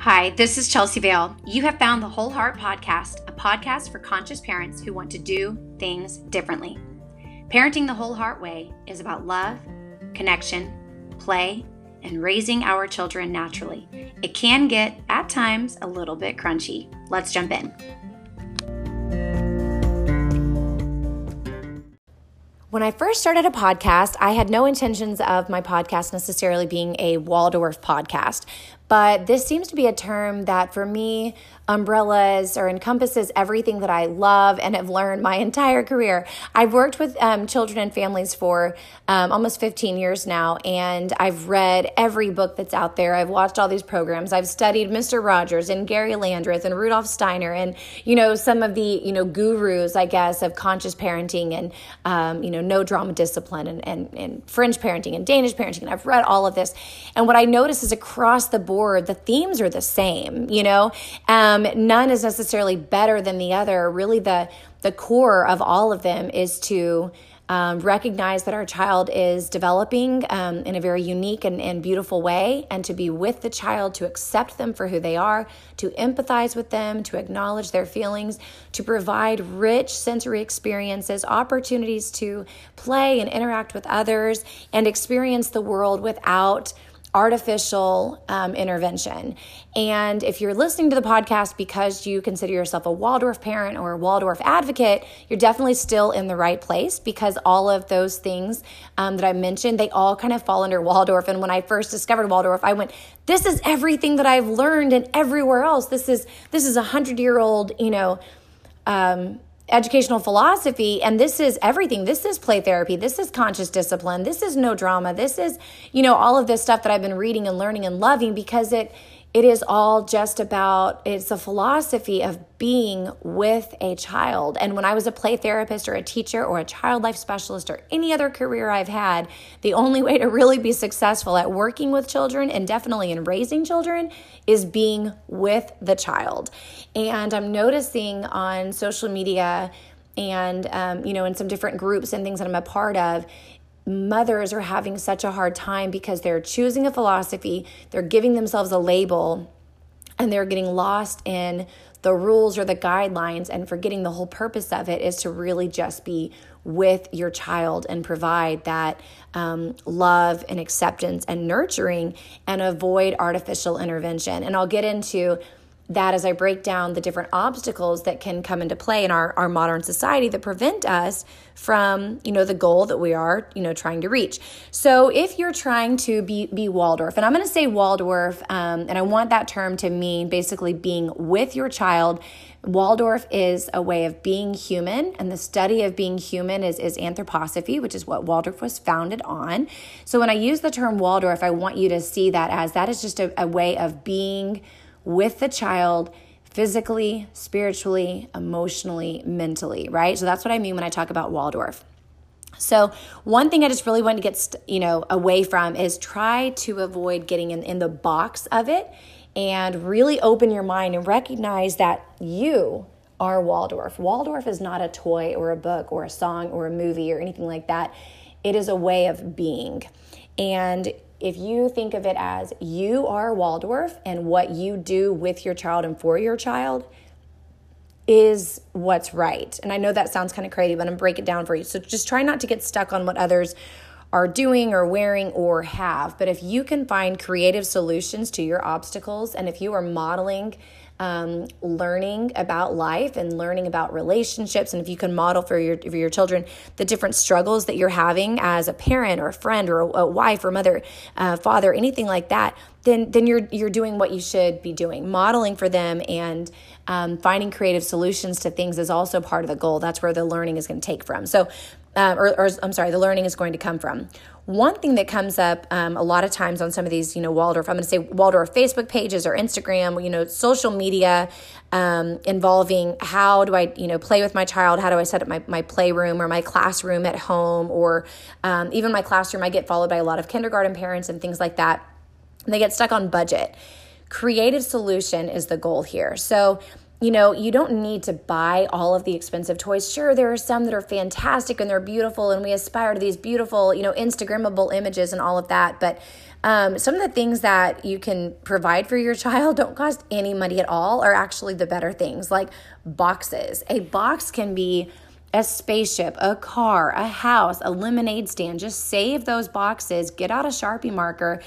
Hi, this is Chelsea Vale. You have found the Whole Heart Podcast, a podcast for conscious parents who want to do things differently. Parenting the Whole Heart Way is about love, connection, play, and raising our children naturally. It can get, at times, a little bit crunchy. Let's jump in. When I first started a podcast, I had no intentions of my podcast necessarily being a Waldorf podcast, but this seems to be a term that for me umbrellas or encompasses everything that I love and have learned my entire career. I've worked with um, children and families for um, almost 15 years now, and I've read every book that's out there. I've watched all these programs. I've studied Mr. Rogers and Gary Landreth and Rudolf Steiner and, you know, some of the, you know, gurus, I guess, of conscious parenting and, um, you know, no drama discipline and, and, and French parenting and Danish parenting. And I've read all of this. And what I notice is across the board, the themes are the same, you know? Um, none is necessarily better than the other. Really, the, the core of all of them is to um, recognize that our child is developing um, in a very unique and, and beautiful way, and to be with the child, to accept them for who they are, to empathize with them, to acknowledge their feelings, to provide rich sensory experiences, opportunities to play and interact with others, and experience the world without artificial um, intervention. And if you're listening to the podcast because you consider yourself a Waldorf parent or a Waldorf advocate, you're definitely still in the right place because all of those things um, that I mentioned, they all kind of fall under Waldorf. And when I first discovered Waldorf, I went, this is everything that I've learned and everywhere else. This is this is a hundred year old, you know, um, educational philosophy and this is everything. This is play therapy. This is conscious discipline. This is no drama. This is you know all of this stuff that i've been reading and learning and loving because it it is all just about it's a philosophy of being with a child. And when i was a play therapist or a teacher or a child life specialist or any other career i've had the only way to really be successful at working with children and definitely in raising children is being with the child. And i'm noticing on social media and um, you know in some different groups and things that i'm a part of mothers are having such a hard time because they're choosing a philosophy, they're giving themselves a label, and they're getting lost in the rules or the guidelines and forgetting the whole purpose of it is to really just be with your child and provide that um, love and acceptance and nurturing and avoid artificial intervention. And I'll get into that as I break down the different obstacles that can come into play in our, our modern society that prevent us from, you know, the goal that we are, you know, trying to reach. So if you're trying to be, be Waldorf, and I'm going to say Waldorf, um, and I want that term to mean basically being with your child. Waldorf is a way of being human, and the study of being human is, is anthroposophy, which is what Waldorf was founded on. So when I use the term Waldorf, I want you to see that as that is just a, a way of being with the child physically, spiritually, emotionally, mentally, right? So that's what I mean when I talk about Waldorf. So, one thing I just really want to get, you know, away from is try to avoid getting in, in the box of it and really open your mind and recognize that you are Waldorf. Waldorf is not a toy or a book or a song or a movie or anything like that. It is a way of being. And if you think of it as you are Waldorf and what you do with your child and for your child is what's right. And I know that sounds kind of crazy, but I'm break it down for you. So just try not to get stuck on what others are doing or wearing or have. But if you can find creative solutions to your obstacles and if you are modeling um, learning about life and learning about relationships. And if you can model for your, for your children the different struggles that you're having as a parent or a friend or a, a wife or mother, uh, father, anything like that, then then you're you're doing what you should be doing. Modeling for them and um, finding creative solutions to things is also part of the goal. That's where the learning is going to take from. So, uh, or, or I'm sorry, the learning is going to come from. One thing that comes up um, a lot of times on some of these, you know, Waldorf, I'm going to say Waldorf Facebook pages or Instagram, you know, social media um, involving how do I, you know, play with my child? How do I set up my, my playroom or my classroom at home or um, even my classroom? I get followed by a lot of kindergarten parents and things like that. They get stuck on budget. Creative solution is the goal here. So you know, you don't need to buy all of the expensive toys. Sure, there are some that are fantastic and they're beautiful, and we aspire to these beautiful, you know, Instagrammable images and all of that. But um, some of the things that you can provide for your child don't cost any money at all, are actually the better things, like boxes. A box can be a spaceship, a car, a house, a lemonade stand. Just save those boxes, get out a Sharpie marker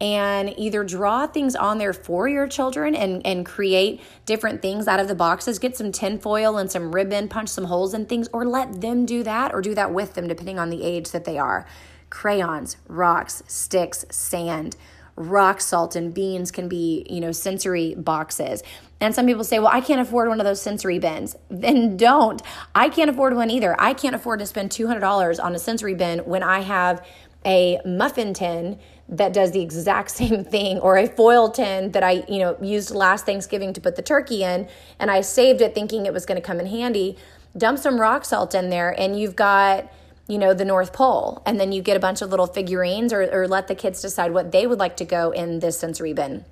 and either draw things on there for your children and, and create different things out of the boxes. Get some tinfoil and some ribbon, punch some holes in things, or let them do that or do that with them, depending on the age that they are. Crayons, rocks, sticks, sand, rock salt and beans can be, you know, sensory boxes. And some people say, well, I can't afford one of those sensory bins. Then don't. I can't afford one either. I can't afford to spend $200 on a sensory bin when I have a muffin tin that does the exact same thing or a foil tin that I, you know, used last Thanksgiving to put the turkey in and I saved it thinking it was going to come in handy. Dump some rock salt in there and you've got, you know, the North Pole. And then you get a bunch of little figurines or, or let the kids decide what they would like to go in this sensory bin.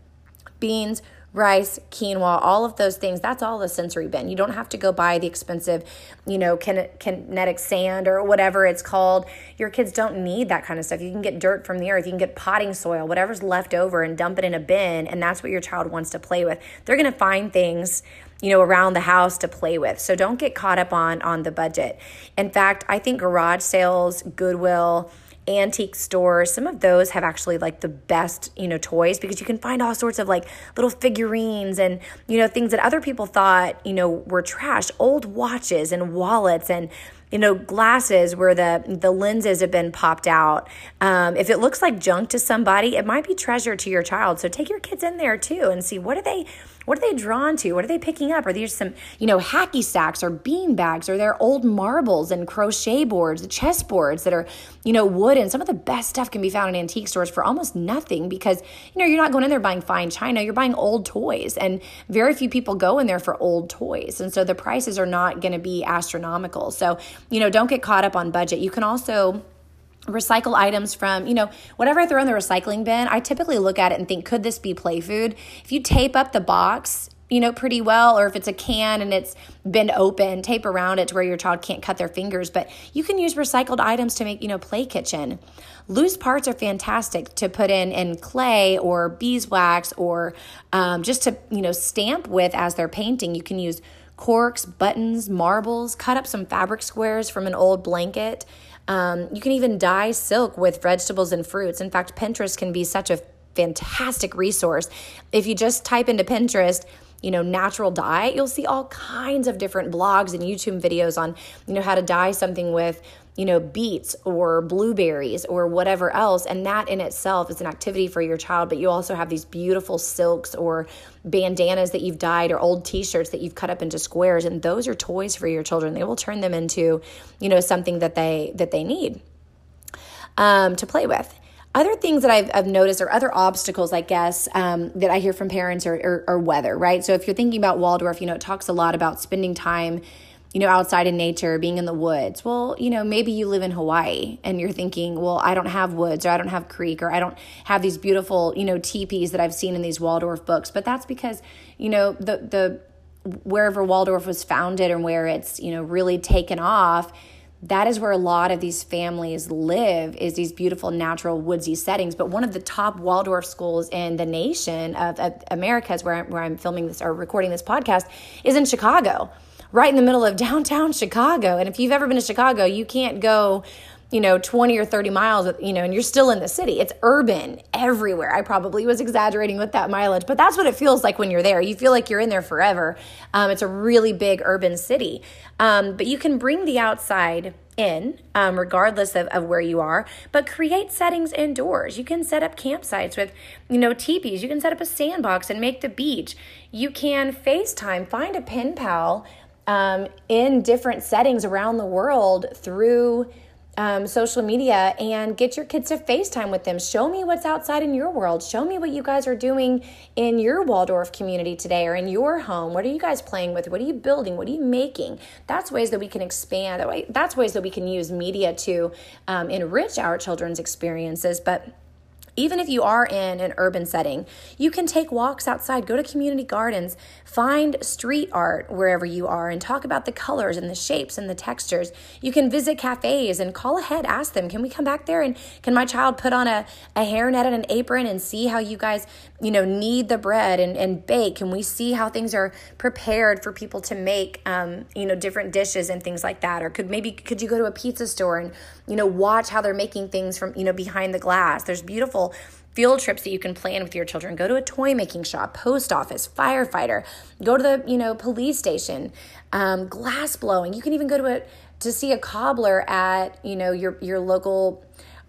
Beans, rice, quinoa, all of those things, that's all the sensory bin. You don't have to go buy the expensive, you know, kinetic sand or whatever it's called. Your kids don't need that kind of stuff. You can get dirt from the earth, you can get potting soil, whatever's left over, and dump it in a bin, and that's what your child wants to play with. They're going to find things you know around the house to play with so don't get caught up on on the budget in fact i think garage sales goodwill antique stores some of those have actually like the best you know toys because you can find all sorts of like little figurines and you know things that other people thought you know were trash. Old watches and wallets and you know glasses where the the lenses have been popped out. Um, if it looks like junk to somebody it might be treasure to your child. So take your kids in there too and see what are they what are they drawn to? What are they picking up? Are these some, you know, hacky sacks or bean bags? Are there old marbles and crochet boards, chess boards that are, you know, wood and some of the best stuff can be found in antique stores for almost nothing because, you know, you're not going in there buying fine china, you're buying old toys. And very few people go in there for old toys. And so the prices are not going to be astronomical. So, you know, don't get caught up on budget. You can also recycle items from, you know, whatever I throw in the recycling bin, I typically look at it and think, could this be play food? If you tape up the box, you know, pretty well, or if it's a can and it's been open, tape around it to where your child can't cut their fingers. But you can use recycled items to make, you know, play kitchen. Loose parts are fantastic to put in in clay or beeswax or um, just to, you know, stamp with as they're painting. You can use corks, buttons, marbles, cut up some fabric squares from an old blanket. Um, you can even dye silk with vegetables and fruits. In fact, Pinterest can be such a fantastic resource. If you just type into Pinterest, you know, natural dye, you'll see all kinds of different blogs and YouTube videos on, you know, how to dye something with you know, beets or blueberries or whatever else. And that in itself is an activity for your child. But you also have these beautiful silks or bandanas that you've dyed or old t shirts that you've cut up into squares. And those are toys for your children. They will turn them into, you know, something that they that they need um, to play with. Other things that I've, I've, noticed or other obstacles, I guess, um, that I hear from parents are, are, are weather, right? So if you're thinking about Waldorf, you know, it talks a lot about spending time you know, outside in nature, being in the woods. Well, you know, maybe you live in Hawaii and you're thinking, well, I don't have woods or I don't have creek or I don't have these beautiful, you know, teepees that I've seen in these Waldorf books. But that's because, you know, the the wherever Waldorf was founded and where it's, you know, really taken off, that is where a lot of these families live is these beautiful natural woodsy settings but one of the top waldorf schools in the nation of, of america is where, I'm, where i'm filming this or recording this podcast is in chicago right in the middle of downtown Chicago. And if you've ever been to Chicago, you can't go you know 20 or 30 miles you know and you're still in the city. It's urban everywhere. I probably was exaggerating with that mileage but that's what it feels like when you're there. You feel like you're in there forever. Um, it's a really big urban city. Um, but you can bring the outside in um, regardless of, of where you are but create settings indoors. You can set up campsites with you know teepees. You can set up a sandbox and make the beach. You can facetime find a pen pal um, in different settings around the world through um, social media and get your kids to FaceTime with them. Show me what's outside in your world. Show me what you guys are doing in your Waldorf community today or in your home. What are you guys playing with? What are you building? What are you making? That's ways that we can expand. That's ways that we can use media to um, enrich our children's experiences. But even if you are in an urban setting, you can take walks outside, go to community gardens, find street art wherever you are, and talk about the colors and the shapes and the textures. You can visit cafes and call ahead, ask them, can we come back there and can my child put on a, a hairnet and an apron and see how you guys, you know, knead the bread and, and bake? Can we see how things are prepared for people to make, um, you know, different dishes and things like that? Or could maybe, could you go to a pizza store and, you know, watch how they're making things from, you know, behind the glass? There's beautiful field trips that you can plan with your children. Go to a toy making shop, post office, firefighter. Go to the you know police station, um, glass blowing. You can even go to a to see a cobbler at you know your your local.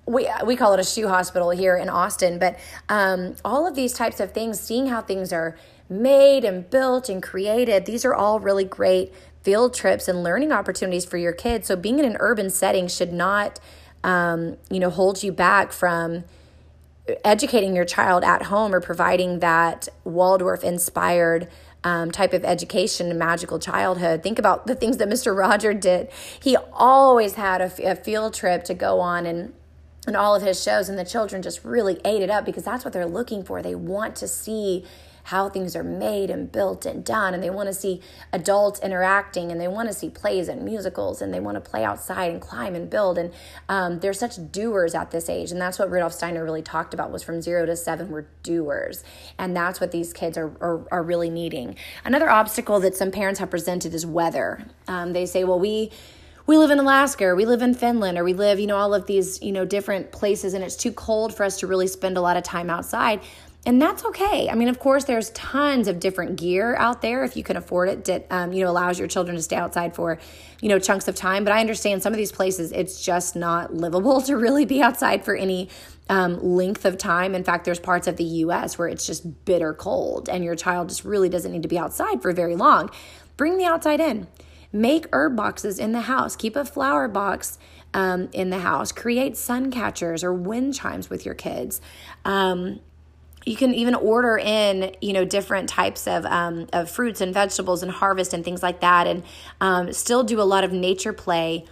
We, we call it a shoe hospital here in Austin, but um, all of these types of things, seeing how things are made and built and created, these are all really great field trips and learning opportunities for your kids. So being in an urban setting should not, um, you know, hold you back from educating your child at home or providing that Waldorf inspired um, type of education and magical childhood. Think about the things that Mr. Roger did. He always had a, a field trip to go on and and all of his shows and the children just really ate it up because that's what they're looking for. They want to see how things are made and built and done. And they want to see adults interacting and they want to see plays and musicals and they want to play outside and climb and build. And um, they're such doers at this age. And that's what Rudolf Steiner really talked about was from zero to seven, we're doers. And that's what these kids are, are, are really needing. Another obstacle that some parents have presented is weather. Um, they say, well, we, we live in Alaska or we live in Finland or we live, you know, all of these, you know, different places and it's too cold for us to really spend a lot of time outside. And that's okay. I mean, of course, there's tons of different gear out there if you can afford it that um, you know allows your children to stay outside for you know chunks of time. But I understand some of these places it's just not livable to really be outside for any um, length of time. In fact, there's parts of the U.S. where it's just bitter cold, and your child just really doesn't need to be outside for very long. Bring the outside in. Make herb boxes in the house. Keep a flower box um, in the house. Create sun catchers or wind chimes with your kids. Um, you can even order in you know different types of, um, of fruits and vegetables and harvest and things like that and um, still do a lot of nature play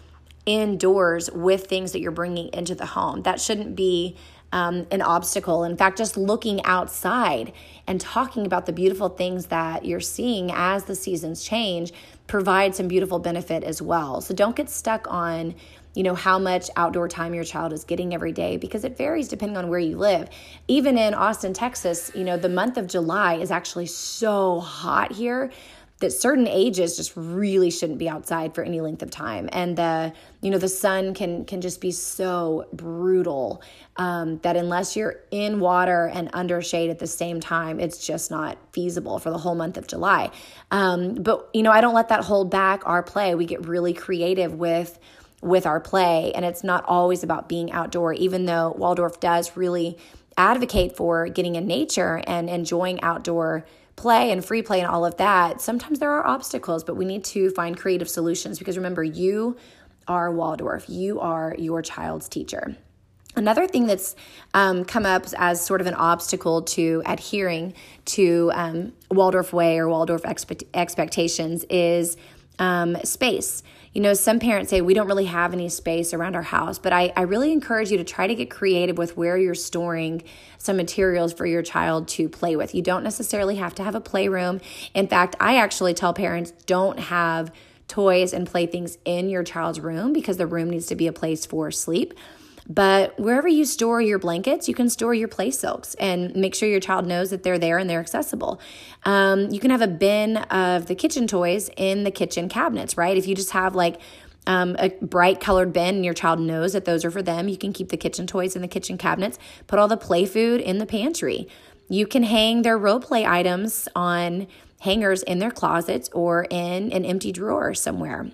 indoors with things that you're bringing into the home. That shouldn't be um, an obstacle. In fact just looking outside and talking about the beautiful things that you're seeing as the seasons change provide some beautiful benefit as well. So don't get stuck on you know, how much outdoor time your child is getting every day because it varies depending on where you live. Even in Austin, Texas, you know, the month of July is actually so hot here that certain ages just really shouldn't be outside for any length of time. And the you know the sun can can just be so brutal um, that unless you're in water and under shade at the same time it's just not feasible for the whole month of july. Um, but you know i don't let that hold back our play. We get really creative with with our play. And it's not always about being outdoor, even though Waldorf does really advocate for getting in nature and enjoying outdoor play and free play and all of that. Sometimes there are obstacles, but we need to find creative solutions because remember, you are Waldorf, you are your child's teacher. Another thing that's um, come up as sort of an obstacle to adhering to um, Waldorf way or Waldorf expect- expectations is um, space. You know, some parents say we don't really have any space around our house, but I, I really encourage you to try to get creative with where you're storing some materials for your child to play with. You don't necessarily have to have a playroom. In fact, I actually tell parents don't have toys and playthings in your child's room because the room needs to be a place for sleep. But wherever you store your blankets, you can store your play silks and make sure your child knows that they're there and they're accessible. Um, you can have a bin of the kitchen toys in the kitchen cabinets, right? If you just have like um, a bright colored bin and your child knows that those are for them, you can keep the kitchen toys in the kitchen cabinets, put all the play food in the pantry. You can hang their role play items on hangers in their closets or in an empty drawer somewhere.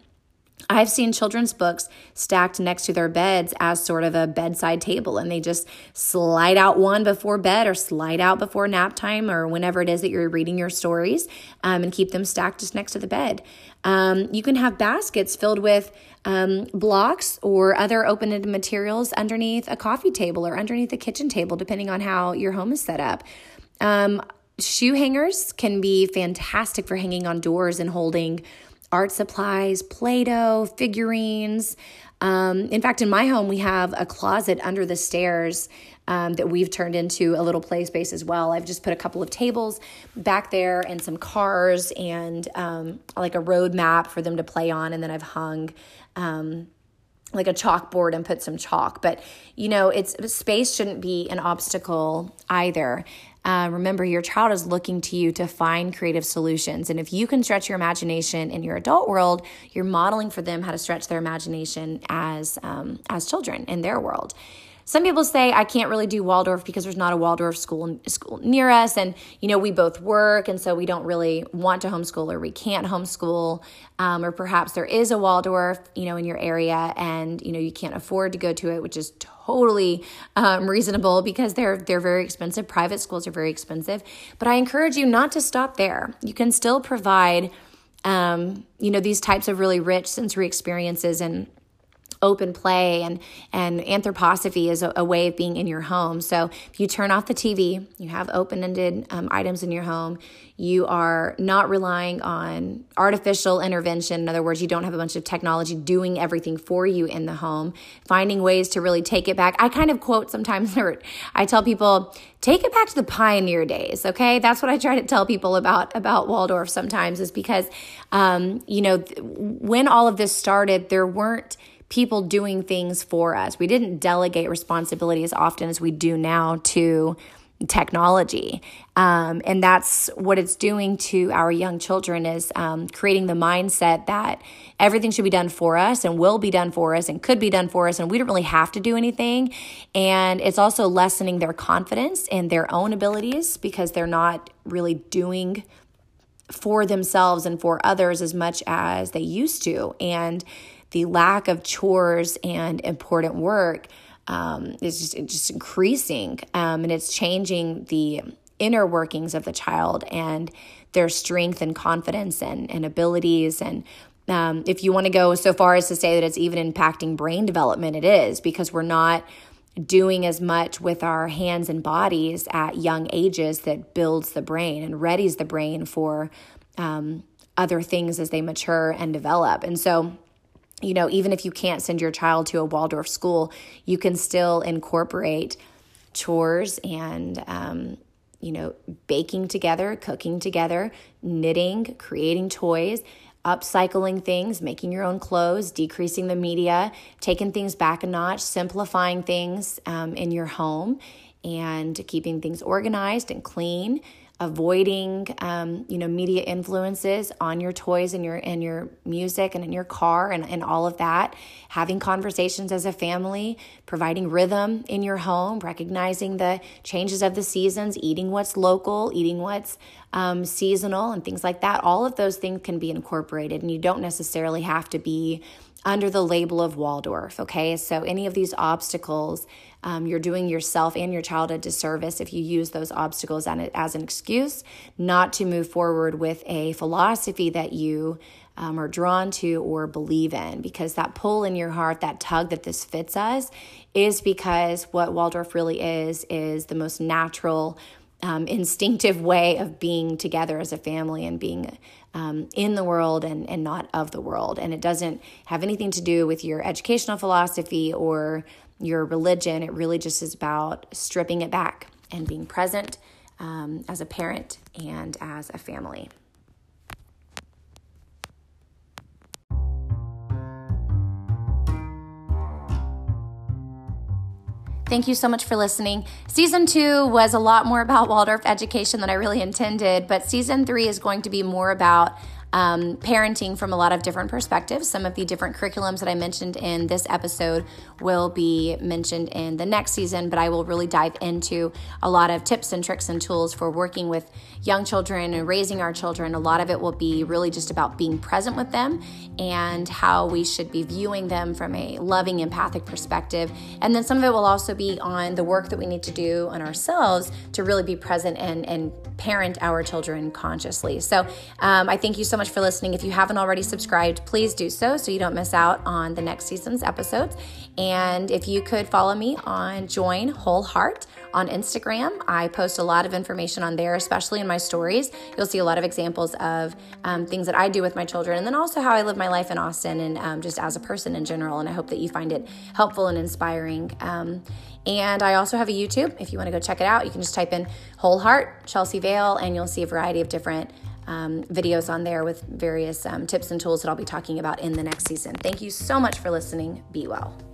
I've seen children's books stacked next to their beds as sort of a bedside table, and they just slide out one before bed or slide out before nap time or whenever it is that you're reading your stories um, and keep them stacked just next to the bed. Um, you can have baskets filled with um, blocks or other open ended materials underneath a coffee table or underneath a kitchen table, depending on how your home is set up. Um, shoe hangers can be fantastic for hanging on doors and holding art supplies, Play Doh, figurines. Um, in fact, in my home, we have a closet under the stairs um, that we've turned into a little play space as well. I've just put a couple of tables back there and some cars and um, like a road map for them to play on, and then I've hung um, like a chalkboard and put some chalk. But you know, it's space shouldn't be an obstacle either. Uh, remember, your child is looking to you to find creative solutions. And if you can stretch your imagination in your adult world, you're modeling for them how to stretch their imagination as um, as children in their world. Some people say I can't really do Waldorf because there's not a Waldorf school school near us, and you know we both work, and so we don't really want to homeschool or we can't homeschool, um, or perhaps there is a Waldorf, you know, in your area, and you know you can't afford to go to it, which is totally um, reasonable because they're they're very expensive. Private schools are very expensive, but I encourage you not to stop there. You can still provide, um, you know, these types of really rich sensory experiences and open play and and anthroposophy is a, a, way of being in your home. So if you turn off the tv you have open-ended um, items in your home you are not relying on artificial intervention. In other words you don't have a bunch of technology doing everything for you in the home. Finding ways to really take it back. I kind of quote sometimes i tell people take it back to the pioneer days okay? That's what i try to tell people about about waldorf sometimes is because um, you know when all of this started there weren't people doing things for us. We didn't delegate responsibility as often as we do now to technology. Um, and that's what it's doing to our young children is um, creating the mindset that everything should be done for us and will be done for us and could be done for us and we don't really have to do anything. And it's also lessening their confidence in their own abilities because they're not really doing for themselves and for others as much as they used to. And the lack of chores and important work um, is just, just increasing um, and it's changing the inner workings of the child and their strength and confidence and, and abilities. And um, if you want to go so far as to say that it's even impacting brain development it is because we're not doing as much with our hands and bodies at young ages that builds the brain and readies the brain for um, other things as they mature and develop. And so you know, even if you can't send your child to a Waldorf school, you can still incorporate chores and, um, you know, baking together, cooking together, knitting, creating toys, upcycling things, making your own clothes, decreasing the media, taking things back a notch, simplifying things um, in your home, and keeping things organized and clean avoiding um, you know media influences on your toys and your and your music and in your car and, and all of that. Having conversations as a family providing rhythm in your home recognizing the changes of the seasons eating what's local eating what's um, seasonal and things like that. All of those things can be incorporated and you don't necessarily have to be under the label of waldorf okay so any of these obstacles um, you're doing yourself and your child a disservice if you use those obstacles as an excuse not to move forward with a philosophy that you um, are drawn to or believe in because that pull in your heart, that tug that this fits us, is because what Waldorf really is, is the most natural. Um, instinctive way of being together as a family and being um, in the world and, and not of the world. And it doesn't have anything to do with your educational philosophy or your religion. It really just is about stripping it back and being present um, as a parent and as a family. Thank you so much for listening. Season two was a lot more about Waldorf education than I really intended, but season three is going to be more about um, parenting from a lot of different perspectives. Some of the different curriculums that I mentioned in this episode will be mentioned in the next season, but I will really dive into a lot of tips and tricks and tools for working with young children and raising our children. A lot of it will be really just about being present with them and how we should be viewing them from a loving, empathic perspective. And then some of it will also be on the work that we need to do on ourselves to really be present and, and parent our children consciously. So um, I thank you so much much for listening. If you haven't already subscribed, please do so so you don't miss out on the next season's episodes. And if you could follow me on Join Whole Heart on Instagram, I post a lot of information on there, especially in my stories. You'll see a lot of examples of um, things that I do with my children, and then also how I live my life in Austin and um, just as a person in general. And I hope that you find it helpful and inspiring. Um, and I also have a YouTube. If you want to go check it out, you can just type in Whole Heart Chelsea Vale, and you'll see a variety of different um, videos on there with various um, tips and tools that I'll be talking about in the next season. Thank you so much for listening. Be well.